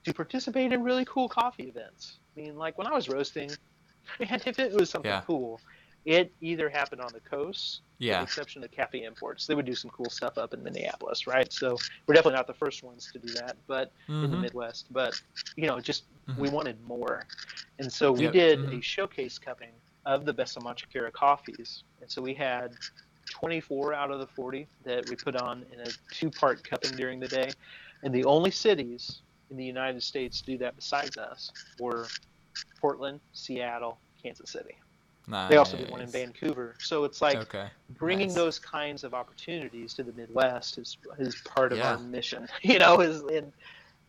B: to participate in really cool coffee events. I mean, like when I was roasting, man, if it was something
A: Yeah.
B: cool, it either happened on the coast, with the
A: Yeah.
B: exception of Cafe Imports. They would do some cool stuff up in Minneapolis, right? So we're definitely not the first ones to do that, but in the
A: Mhm.
B: Midwest. But you know, just we
A: Mhm.
B: wanted more, and so we
A: Yep,
B: did a
A: mhm.
B: showcase cupping of the best of Mantiqueira coffees, and so we had 24 out of the 40 that we put on in a two-part cupping during the day, and the only cities in the United States to do that besides us were Portland, Seattle, Kansas City. Nice. They also did one in Vancouver. So it's like
A: okay.
B: bringing
A: Nice.
B: those kinds of opportunities to the Midwest is is part of
A: Yeah.
B: our mission. You know, is in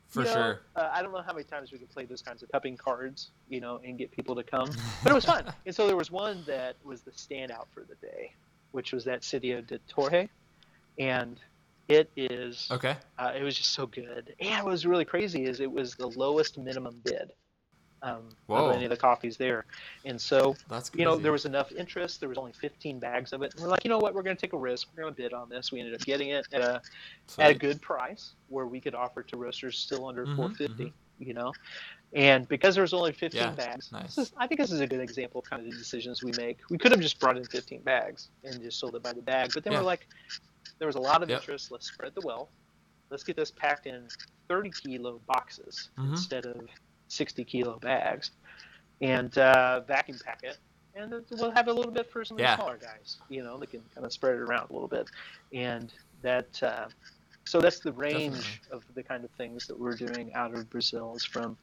A: For
B: you know,
A: sure.
B: Uh, I don't know how many times we could play those kinds of cupping cards, you know, and get people to come, but it was fun. and so there was one that was the standout for the day, which was that Sitio de Torre, and it is
A: Okay.
B: uh, it was just so good. And what was really crazy is it was the lowest minimum bid um, of any of the coffees there, and so
A: That's
B: you know, there was enough interest. There was only 15 bags of it. And we're like, you know what? We're going to take a risk. We're going to bid on this. We ended up getting it at a at a good price where we could offer to roasters still under
A: Mhm,
B: 450. You know, and because there was only 15
A: Yeah,
B: bags,
A: nice.
B: this is, I think this is a good example of kind of the decisions we make. We could have just brought in 15 bags and just sold it by the bag, but then
A: Yeah.
B: we're like, there was a lot of
A: Yep.
B: interest. Let's spread the wealth. Let's get this packed in 30 kilo boxes
A: Mhm.
B: instead of 60 kilo bags, and uh, vacuum pack it. And we'll have a little bit for some of the
A: Yeah.
B: smaller guys. You know, they can kind of spread it around a little bit, and that. Uh, so that's the range
A: Definitely.
B: of the kind of things that we're doing out of Brazil is from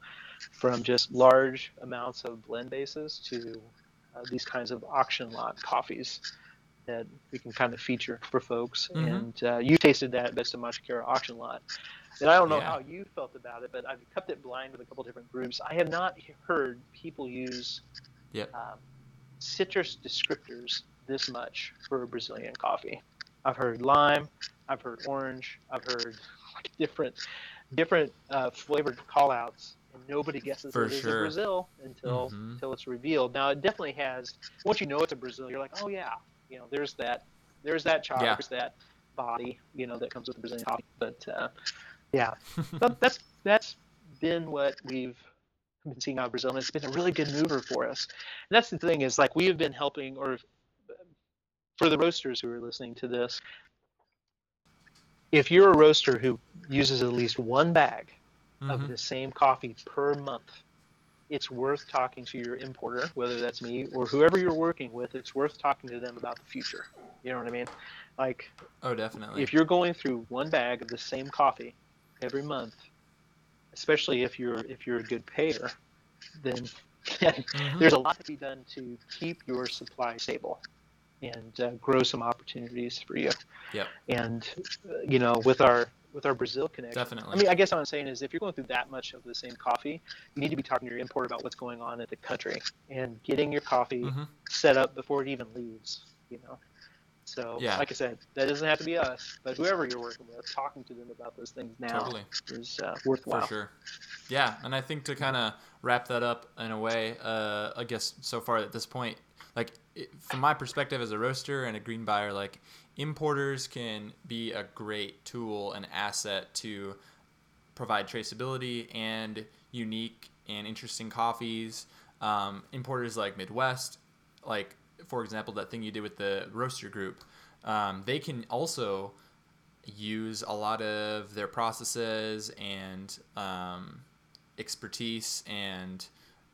B: from just large amounts of blend bases to uh, these kinds of auction lot coffees that we can kind of feature for folks.
A: Mhm.
B: And uh, you tasted that Best of Mantiqueira auction lot. And I don't know
A: Yeah.
B: how you felt about it, but I've kept it blind with a couple different groups. I have not heard people use
A: Yep.
B: um, citrus descriptors this much for a Brazilian coffee. I've heard lime, I've heard orange, I've heard different different uh, flavored callouts, and nobody guesses
A: For
B: it is
A: sure.
B: a Brazil until
A: Mhm.
B: until it's revealed. Now it definitely has. Once you know it's a Brazil, you're like, oh yeah, you know, there's that, there's that char,
A: Yeah.
B: there's that body, you know, that comes with the Brazilian coffee. But uh, yeah, but that's that's been what we've been seeing out of Brazil, and it's been a really good mover for us. And that's the thing is like we have been helping, or for the roasters who are listening to this, if you're a roaster who uses at least one bag of
A: Mhm.
B: the same coffee per month, it's worth talking to your importer, whether that's me or whoever you're working with. It's worth talking to them about the future. You know what I mean? Like
A: Oh, definitely.
B: if you're going through one bag of the same coffee every month, especially if you're if you're a good payer, then
A: Mhm.
B: there's a lot to be done to keep your supply stable and uh, grow some opportunities for you.
A: Yep.
B: And uh, you know, with our with our Brazil connection,
A: Definitely.
B: I mean, I guess what I'm saying is, if you're going through that much of the same coffee, you need to be talking to your importer about what's going on in the country and getting your coffee
A: Mhm.
B: set up before it even leaves. You know. So,
A: Yeah.
B: like I said, that doesn't have to be us, but whoever you're working with, talking to them about those things now
A: Totally.
B: is uh, worthwhile.
A: For sure. Yeah, and I think to kind of wrap that up in a way, uh, I guess so far at this point, like it, from my perspective as a roaster and a green buyer, like importers can be a great tool and asset to provide traceability and unique and interesting coffees. Um, importers like Midwest, like for example, that thing you did with the roaster group, um, they can also use a lot of their processes and um, expertise and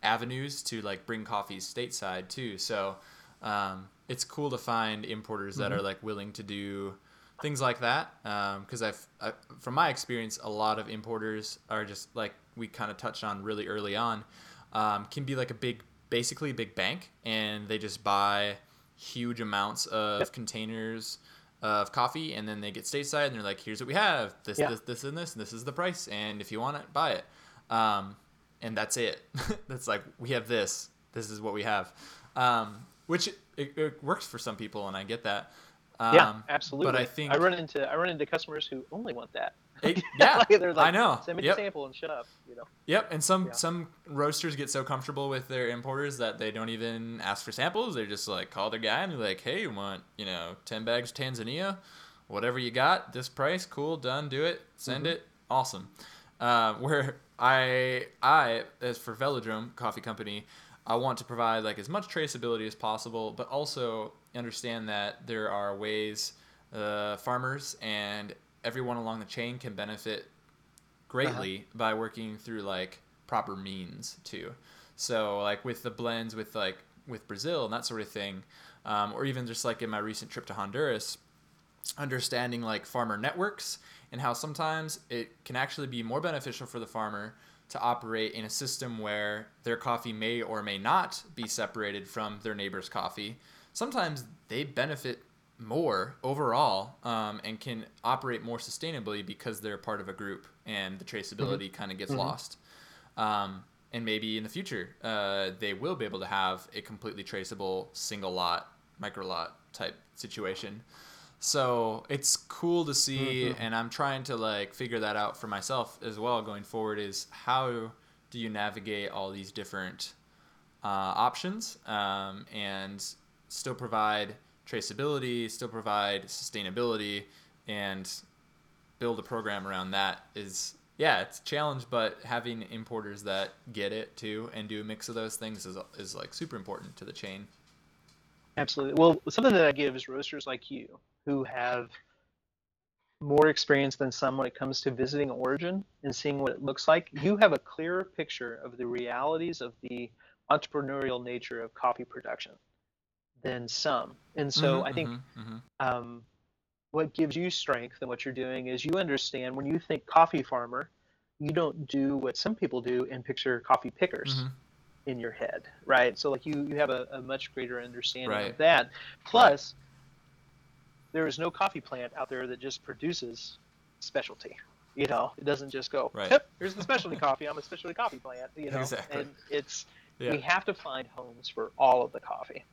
A: avenues to like bring coffees stateside too. So um, it's cool to find importers that are like willing to do things like that. Because I've, I, from my experience, a lot of importers are just like we kind of touched on really early on, um, can be like a big, basically a big bank, and they just buy huge amounts of
B: Yep.
A: containers of coffee, and then they get stateside, and they're like, "Here's what we have. This,
B: Yeah.
A: this, this, and this, and this is the price. And if you want it, buy it." Um, and that's it. that's like we have this. This is what we have, um, which it, it works for some people, and I get that. Um,
B: yeah, absolutely.
A: But I think
B: I run into I run into customers who only want that.
A: It- yeah,
B: Like, they're like,
A: I know.
B: Send me
A: Yep.
B: the sample and shut up. You know.
A: Yep, and some
B: Yeah.
A: some roasters get so comfortable with their importers that they don't even ask for samples. They're just like call their guy and they're like, "Hey, you want you know ten bags Tanzania, whatever you got, this price, cool, done, do it, send
B: Mhm.
A: it, awesome." Uh, where I I as for Velodrome Coffee Company, I want to provide like as much traceability as possible, but also understand that there are ways uh, farmers and everyone along the chain can benefit greatly by working through like proper means too. So like with the blends with like with Brazil and that sort of thing, um, or even just like in my recent trip to Honduras, understanding like farmer networks and how sometimes it can actually be more beneficial for the farmer to operate in a system where their coffee may or may not be separated from their neighbor's coffee. Sometimes they benefit more overall um, and can operate more sustainably because they're part of a group and the traceability kind of gets
B: Mhm.
A: lost. Um, and maybe in the future, uh, they will be able to have a completely traceable single lot, micro lot type situation. So it's cool to see,
B: Mhm.
A: and I'm trying to like figure that out for myself as well going forward. Is how do you navigate all these different uh, options um, and still provide traceability, still provide sustainability, and build a program around that is yeah, it's a challenge, but having importers that get it too and do a mix of those things is is like super important to the chain.
B: Absolutely. Well, something that I give is roasters like you who have more experience than some when it comes to visiting Origin and seeing what it looks like. You have a clearer picture of the realities of the entrepreneurial nature of coffee production than some. And so
A: Mhm,
B: I think
A: mhm, mhm.
B: um, what gives you strength and what you're doing is you understand when you think coffee farmer, you don't do what some people do and picture coffee pickers
A: Mhm.
B: in your head, right? So like you you have a, a much greater understanding
A: Right.
B: of that. Plus, there is no coffee plant out there that just produces specialty. You know, it doesn't just go,
A: Right.
B: "Yep, here's the specialty coffee. I'm a specialty coffee plant." You know,
A: Exactly.
B: and it's
A: Yeah.
B: we have to find homes for all of the coffee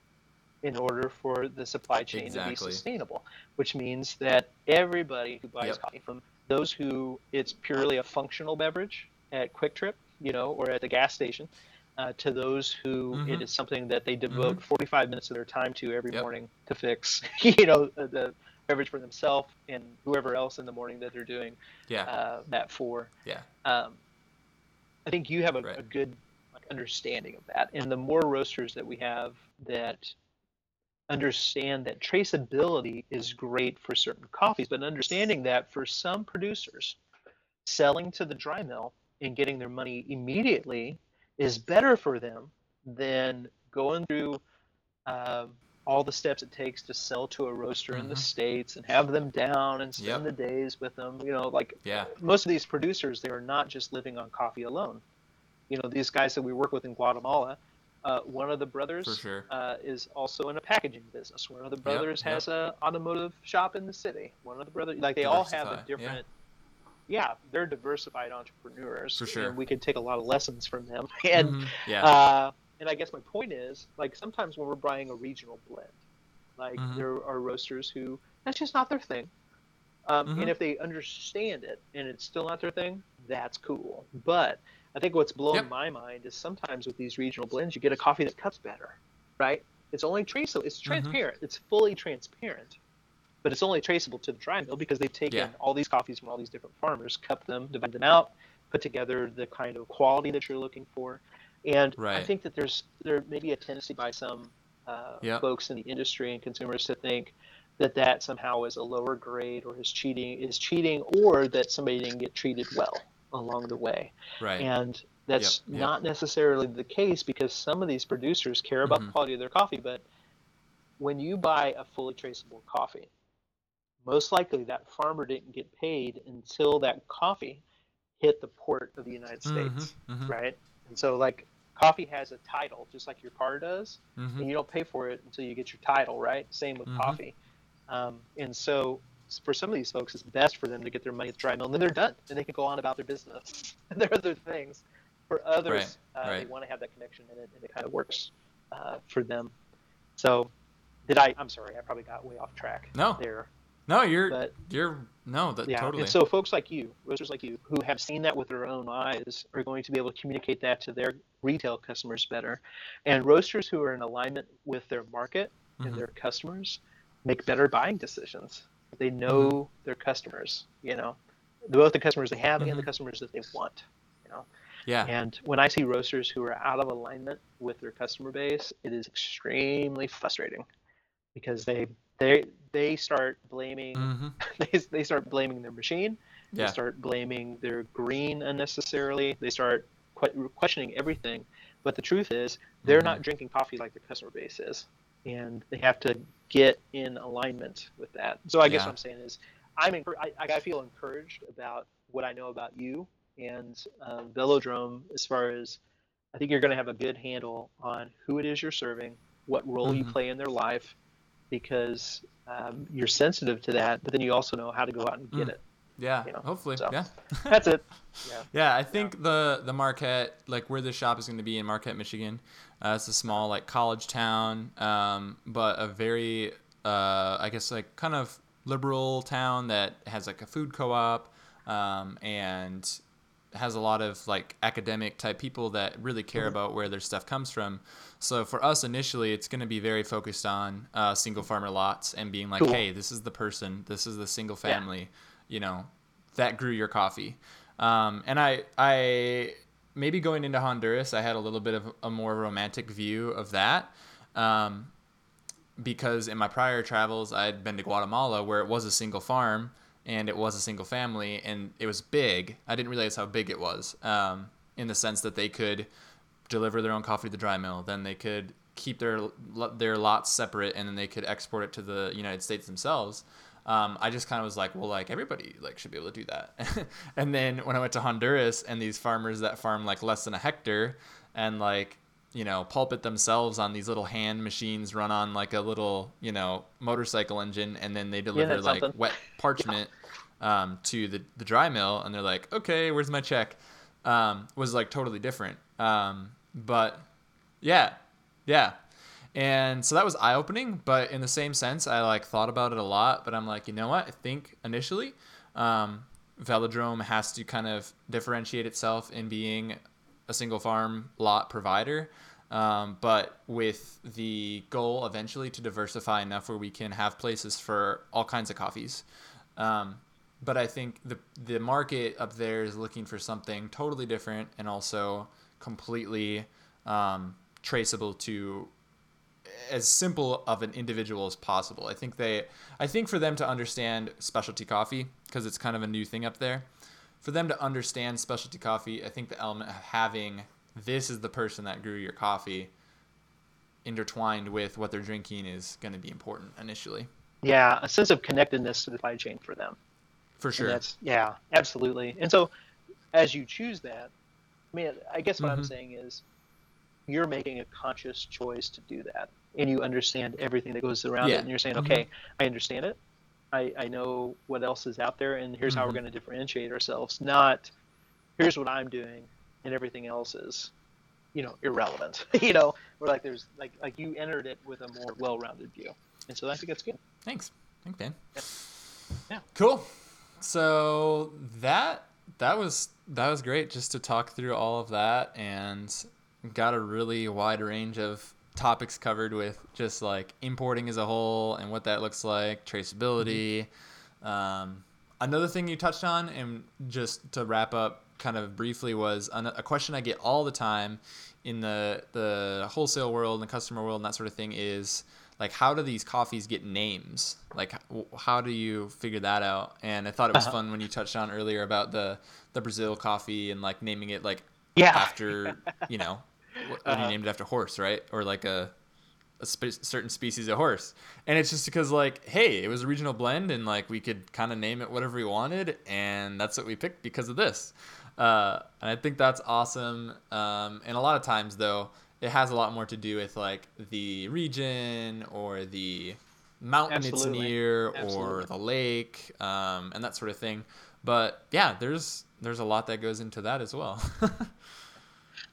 B: in order for the supply chain to be sustainable, which means that everybody who buys
A: Yep.
B: coffee from those who it's purely a functional beverage at QuikTrip, you know, or at the gas station, uh, to those who it
A: Mhm.
B: is something that they devote 45 minutes of their time to every
A: Yep.
B: morning to fix, you know, the, the beverage for themselves and whoever else in the morning that they're doing
A: Yeah.
B: uh, that for.
A: Yeah.
B: Um, I think you have a,
A: Right.
B: a good like, understanding of that, and the more roasters that we have that understand that traceability is great for certain coffees, but understanding that for some producers, selling to the dry mill and getting their money immediately is better for them than going through um, all the steps it takes to sell to a roaster in the
A: Mhm.
B: states and have them down and
A: Yep.
B: spend the days with them. You know, like
A: Yeah.
B: most of these producers, they are not just living on coffee alone. You know, these guys that we work with in Guatemala, uh, one of the brothers
A: sure.
B: uh, is also in a packaging business. One of the brothers
A: yep.
B: has a automotive shop in the city. One of the brothers, like they all have a
A: Diversify,
B: different. Yeah. they're diversified entrepreneurs.
A: For sure.
B: And we could take a lot of lessons from them. And
A: Mhm. yeah.
B: uh, and I guess my point is, like sometimes when we're buying a regional blend, like
A: Mhm.
B: there are roasters who that's just not their thing. Um,
A: Mhm.
B: And if they understand it and it's still not their thing, that's cool. But I think what's blowing
A: Yep.
B: my mind is sometimes with these regional blends, you get a coffee that cuts better, right? It's only traceable. It's
A: Mhm.
B: transparent. It's fully transparent, but it's only traceable to the dry mill because they've taken
A: Yeah.
B: all these coffees from all these different farmers, cupped them, divided them out, put together the kind of quality that you're looking for. And I think that there's there may be a tendency by some uh,
A: Yeah.
B: folks in the industry and consumers to think that that somehow is a lower grade or is cheating is cheating or that somebody didn't get treated well along the way.
A: right.
B: And that's
A: Yep, yep.
B: not necessarily the case because some of these producers care about
A: Mhm.
B: the quality of their coffee, but when you buy a fully traceable coffee, most likely that farmer didn't get paid until that coffee hit the port of the United
A: Mhm,
B: States,
A: mhm.
B: right? And so like coffee has a title, just like your car does,
A: Mhm.
B: and you don't pay for it until you get your title, right? Same with
A: Mhm.
B: coffee. Um, and so for some of these folks, it's best for them to get their money at the dry mill, and then they're done, and they can go on about their business and their other things. For others,
A: Right,
B: uh, they want to have that connection, and it, and it kind of works uh, for them. So, did I? I'm sorry, I probably got way off track
A: No.
B: there.
A: No, you're
B: But
A: you're no, that
B: yeah,
A: totally.
B: and so folks like you, roasters like you, who have seen that with their own eyes, are going to be able to communicate that to their retail customers better. And roasters who are in alignment with their market
A: Mhm.
B: and their customers make better buying decisions. They know their customers, you know, both the customers they have and the
A: Mhm.
B: customers that they want. You know,
A: yeah.
B: and when I see roasters who are out of alignment with their customer base, it is extremely frustrating because they they they start blaming
A: hmm
B: they, they start blaming their machine
A: Yeah.
B: they start blaming their green unnecessarily they start que- questioning everything but the truth is they're
A: Mhm.
B: not drinking coffee like their customer base is and they have to get in alignment with that so i guess
A: Yeah.
B: what i'm saying is i'm encour- I, I feel encouraged about what i know about you and um, velodrome as far as i think you're going to have a good handle on who it is you're serving what role you
A: Mhm.
B: play in their life because um, you're sensitive to that, but then you also know how to go out and get
A: Mm.
B: it.
A: Yeah.
B: you know,
A: Hopefully.
B: so.
A: Yeah.
B: That's it. Yeah.
A: Yeah, I think the the Marquette, like where the shop is going to be in Marquette, Michigan, uh, it's a small like college town, um, but a very, uh, I guess like kind of liberal town that has like a food co-op, um, and has a lot of like academic type people that really care about where their stuff comes from. So for us initially, it's going to be very focused on uh, single farmer lots and being like,
B: Cool.
A: hey, this is the person, this is the single
B: Yeah.
A: family, you know, that grew your coffee. Um, and I, I maybe going into Honduras, I had a little bit of a more romantic view of that. Um, because in my prior travels, I'd been to Guatemala where it was a single farm and it was a single family and it was big. I didn't realize how big it was um, in the sense that they could deliver their own coffee to the dry mill. Then they could keep their their lots separate and then they could export it to the United States themselves. Um, I just kind of was like, well, like everybody like should be able to do that. and then when I went to Honduras and these farmers that farm like less than a hectare and like you know pulp it themselves on these little hand machines run on like a little you know motorcycle engine and then they deliver
B: that's
A: like
B: something.
A: wet parchment um, to the, the dry mill and they're like okay where's my check? Um, was like totally different. Um, but yeah yeah. And so that was eye opening but in the same sense i like thought about it a lot but i'm like you know what? I think initially um, velodrome has to kind of differentiate itself in being a single farm lot provider um, but with the goal eventually to diversify enough where we can have places for all kinds of coffees um, but I think the the market up there is looking for something totally different and also completely um, traceable to as simple of an individual as possible. I think they I think for them to understand specialty coffee because it's kind of a new thing up there. For them to understand specialty coffee, I think the element of having this is the person that grew your coffee intertwined with what they're drinking is going to be important initially.
B: Yeah, a sense of connectedness to the supply chain for them.
A: For
B: And
A: sure.
B: that's yeah, absolutely. And so, as you choose that, I mean, I guess what I'm
A: Mhm.
B: saying is, you're making a conscious choice to do that, and you understand everything that goes around
A: Yeah.
B: it, and you're saying,
A: Mhm.
B: okay, I understand it. I, I know what else is out there, and here's how we're
A: Mhm.
B: going to differentiate ourselves. Not, here's what I'm doing, and everything else is, you know, irrelevant. you know, or like there's like like you entered it with a more well-rounded view, and so I think that's good.
A: Thanks. Thanks, Dan.
B: Yeah.
A: Cool. So that that was that was great just to talk through all of that and got a really wide range of topics covered with just like importing as a whole and what that looks like, traceability. Um, another thing you touched on, and just to wrap up kind of briefly, was an- a question I get all the time in the the wholesale world and the customer world and that sort of thing is like how do these coffees get names like how do you figure that out and i thought it was
B: Uh-huh.
A: fun when you touched on earlier about the the brazil coffee and like naming it like
B: Yeah.
A: after you know what, what
B: Uh-huh.
A: you named it after horse right or like a a spe- certain species of horse, and it's just because like, hey, it was a regional blend, and like we could kind of name it whatever we wanted, and that's what we picked because of this. Uh, and I think that's awesome. Um, and a lot of times though, it has a lot more to do with like the region or the mountain
B: Absolutely.
A: it's near or the lake um, and that sort of thing. But yeah, there's there's a lot that goes into that as well.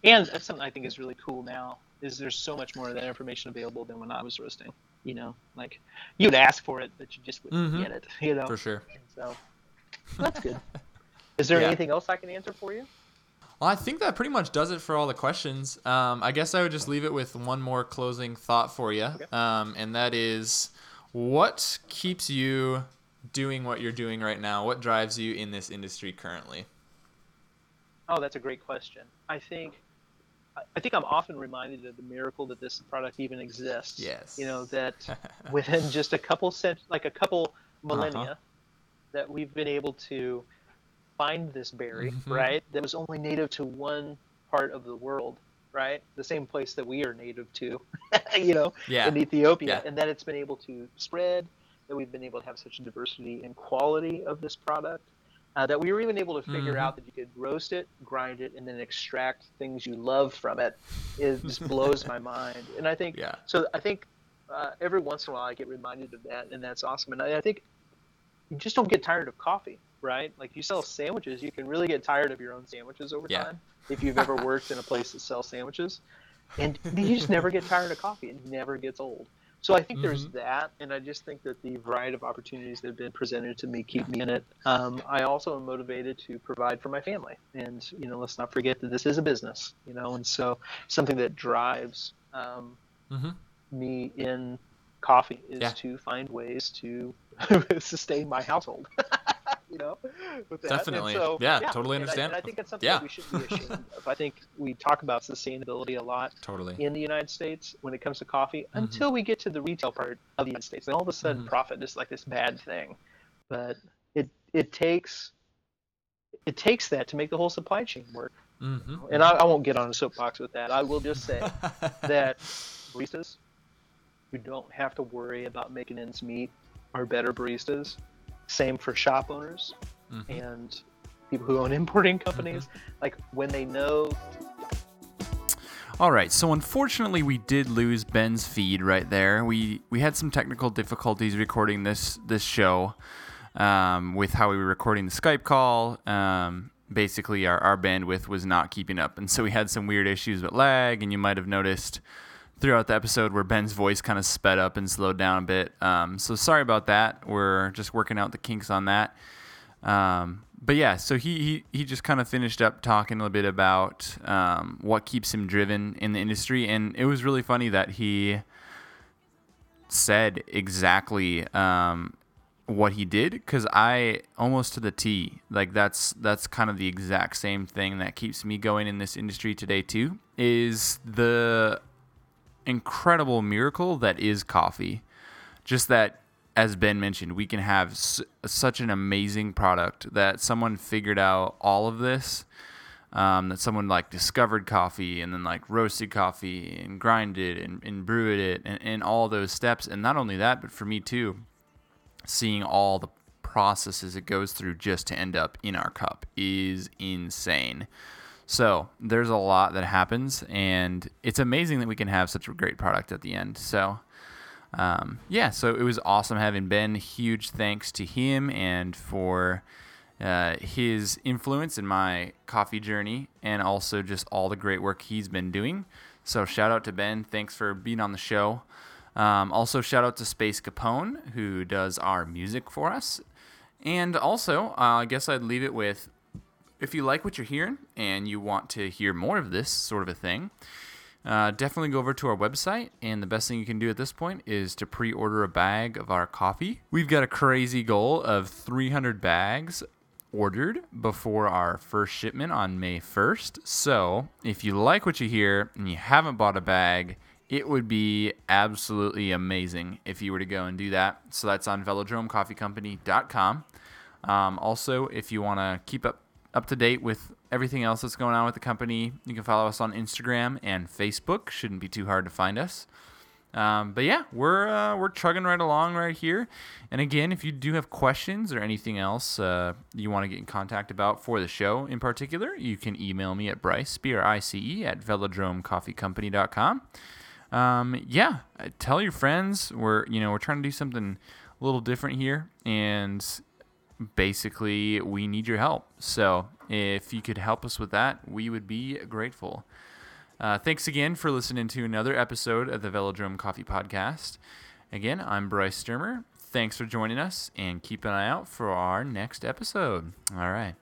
B: And that's something I think is really cool now is there's so much more of that information available than when I was roasting. You know, like you'd ask for it, but you just wouldn't
A: Mhm.
B: get it. You know,
A: For sure.
B: And so that's good. Is there
A: Yeah.
B: anything else I can answer for you?
A: Well, I think that pretty much does it for all the questions. Um, I guess I would just leave it with one more closing thought for you,
B: Okay.
A: um, and that is, what keeps you doing what you're doing right now? What drives you in this industry currently?
B: Oh, that's a great question. I think I- think I'm often reminded of the miracle that this product even exists.
A: Yes.
B: You know that within just a couple cent, like a couple
A: Uh-huh.
B: millennia, that we've been able to find this berry,
A: Mhm.
B: right? That was only native to one part of the world, right? The same place that we are native to, you know,
A: Yeah.
B: in Ethiopia,
A: Yeah.
B: and that it's been able to spread. That we've been able to have such a diversity and quality of this product. Uh, that we were even able to figure
A: Mhm.
B: out that you could roast it, grind it, and then extract things you love from it. It just blows my mind. And I think
A: Yeah.
B: so. I think uh, every once in a while I get reminded of that, and that's awesome. And I, I think you just don't get tired of coffee, right? Like you sell sandwiches, you can really get tired of your own sandwiches over
A: Yeah.
B: time if you've ever worked in a place that sells sandwiches, and you just never get tired of coffee. It never gets old. So I think there's
A: Mhm.
B: that, and I just think that the variety of opportunities that have been presented to me keep me in it. Um, I also am motivated to provide for my family, and you know, let's not forget that this is a business, you know, and so something that drives um,
A: hmm
B: me in coffee is
A: Yeah.
B: to find ways to sustain my household. you know, with that.
A: Definitely.
B: so,
A: Yeah, totally
B: and I-
A: understand.
B: And I, think that's something
A: Yeah.
B: that we shouldn't be ashamed of. I think we talk about sustainability a lot
A: Totally.
B: in the United States when it comes to coffee
A: Mm-hmm.
B: until we get to the retail part of the United States. And all of a sudden,
A: Mhm.
B: profit is like this bad thing. But it it takes it takes that to make the whole supply chain work.
A: hmm
B: And I, I won't get on a soapbox with that. I will just say that baristas who don't have to worry about making ends meet are better baristas. Same for shop owners
A: Mhm.
B: and people who own importing companies. Like when they know
A: All right, so unfortunately we did lose Ben's feed right there. We we had some technical difficulties recording this this show um, with how we were recording the Skype call. Um, basically, our, our bandwidth was not keeping up, and so we had some weird issues with lag. And you might have noticed throughout the episode where Ben's voice kind of sped up and slowed down a bit. Um, so sorry about that. We're just working out the kinks on that. Um, but yeah, so he, he, he just kind of finished up talking a little bit about um, what keeps him driven in the industry. And it was really funny that he said exactly um, what he did because I almost to the T like that's that's kind of the exact same thing that keeps me going in this industry today too is the incredible miracle that is coffee just that as Ben mentioned we can have s- such an amazing product that someone figured out all of this um, that someone like discovered coffee and then like roasted coffee and grinded and, and brewed it and, and all those steps and not only that but for me too seeing all the processes it goes through just to end up in our cup is insane. So there's a lot that happens, and it's amazing that we can have such a great product at the end. So, um, yeah, so it was awesome having Ben. Huge thanks to him and for uh, his influence in my coffee journey, and also just all the great work he's been doing. So shout out to Ben. Thanks for being on the show. Um, also, shout out to Space Capone, who does our music for us. And also, uh, I guess I'd leave it with if you like what you're hearing and you want to hear more of this sort of a thing, uh, definitely go over to our website. And the best thing you can do at this point is to pre order a bag of our coffee. We've got a crazy goal of 300 bags ordered before our first shipment on May 1st. So if you like what you hear and you haven't bought a bag, it would be absolutely amazing if you were to go and do that. So that's on velodromecoffeecompany.com. Um, also, if you want to keep up up to date with everything else that's going on with the company, you can follow us on Instagram and Facebook. Shouldn't be too hard to find us. Um, but yeah, we're uh, we're chugging right along right here. And again, if you do have questions or anything else uh, you want to get in contact about for the show in particular, you can email me at Bryce B R I C E at velodromecoffeecompany.com. Um, yeah, tell your friends. We're you know we're trying to do something a little different here, and basically we need your help. So if you could help us with that, we would be grateful. Uh, thanks again for listening to another episode of the Velodrome Coffee Podcast. Again, I'm Bryce Sturmer. Thanks for joining us, and keep an eye out for our next episode. All right.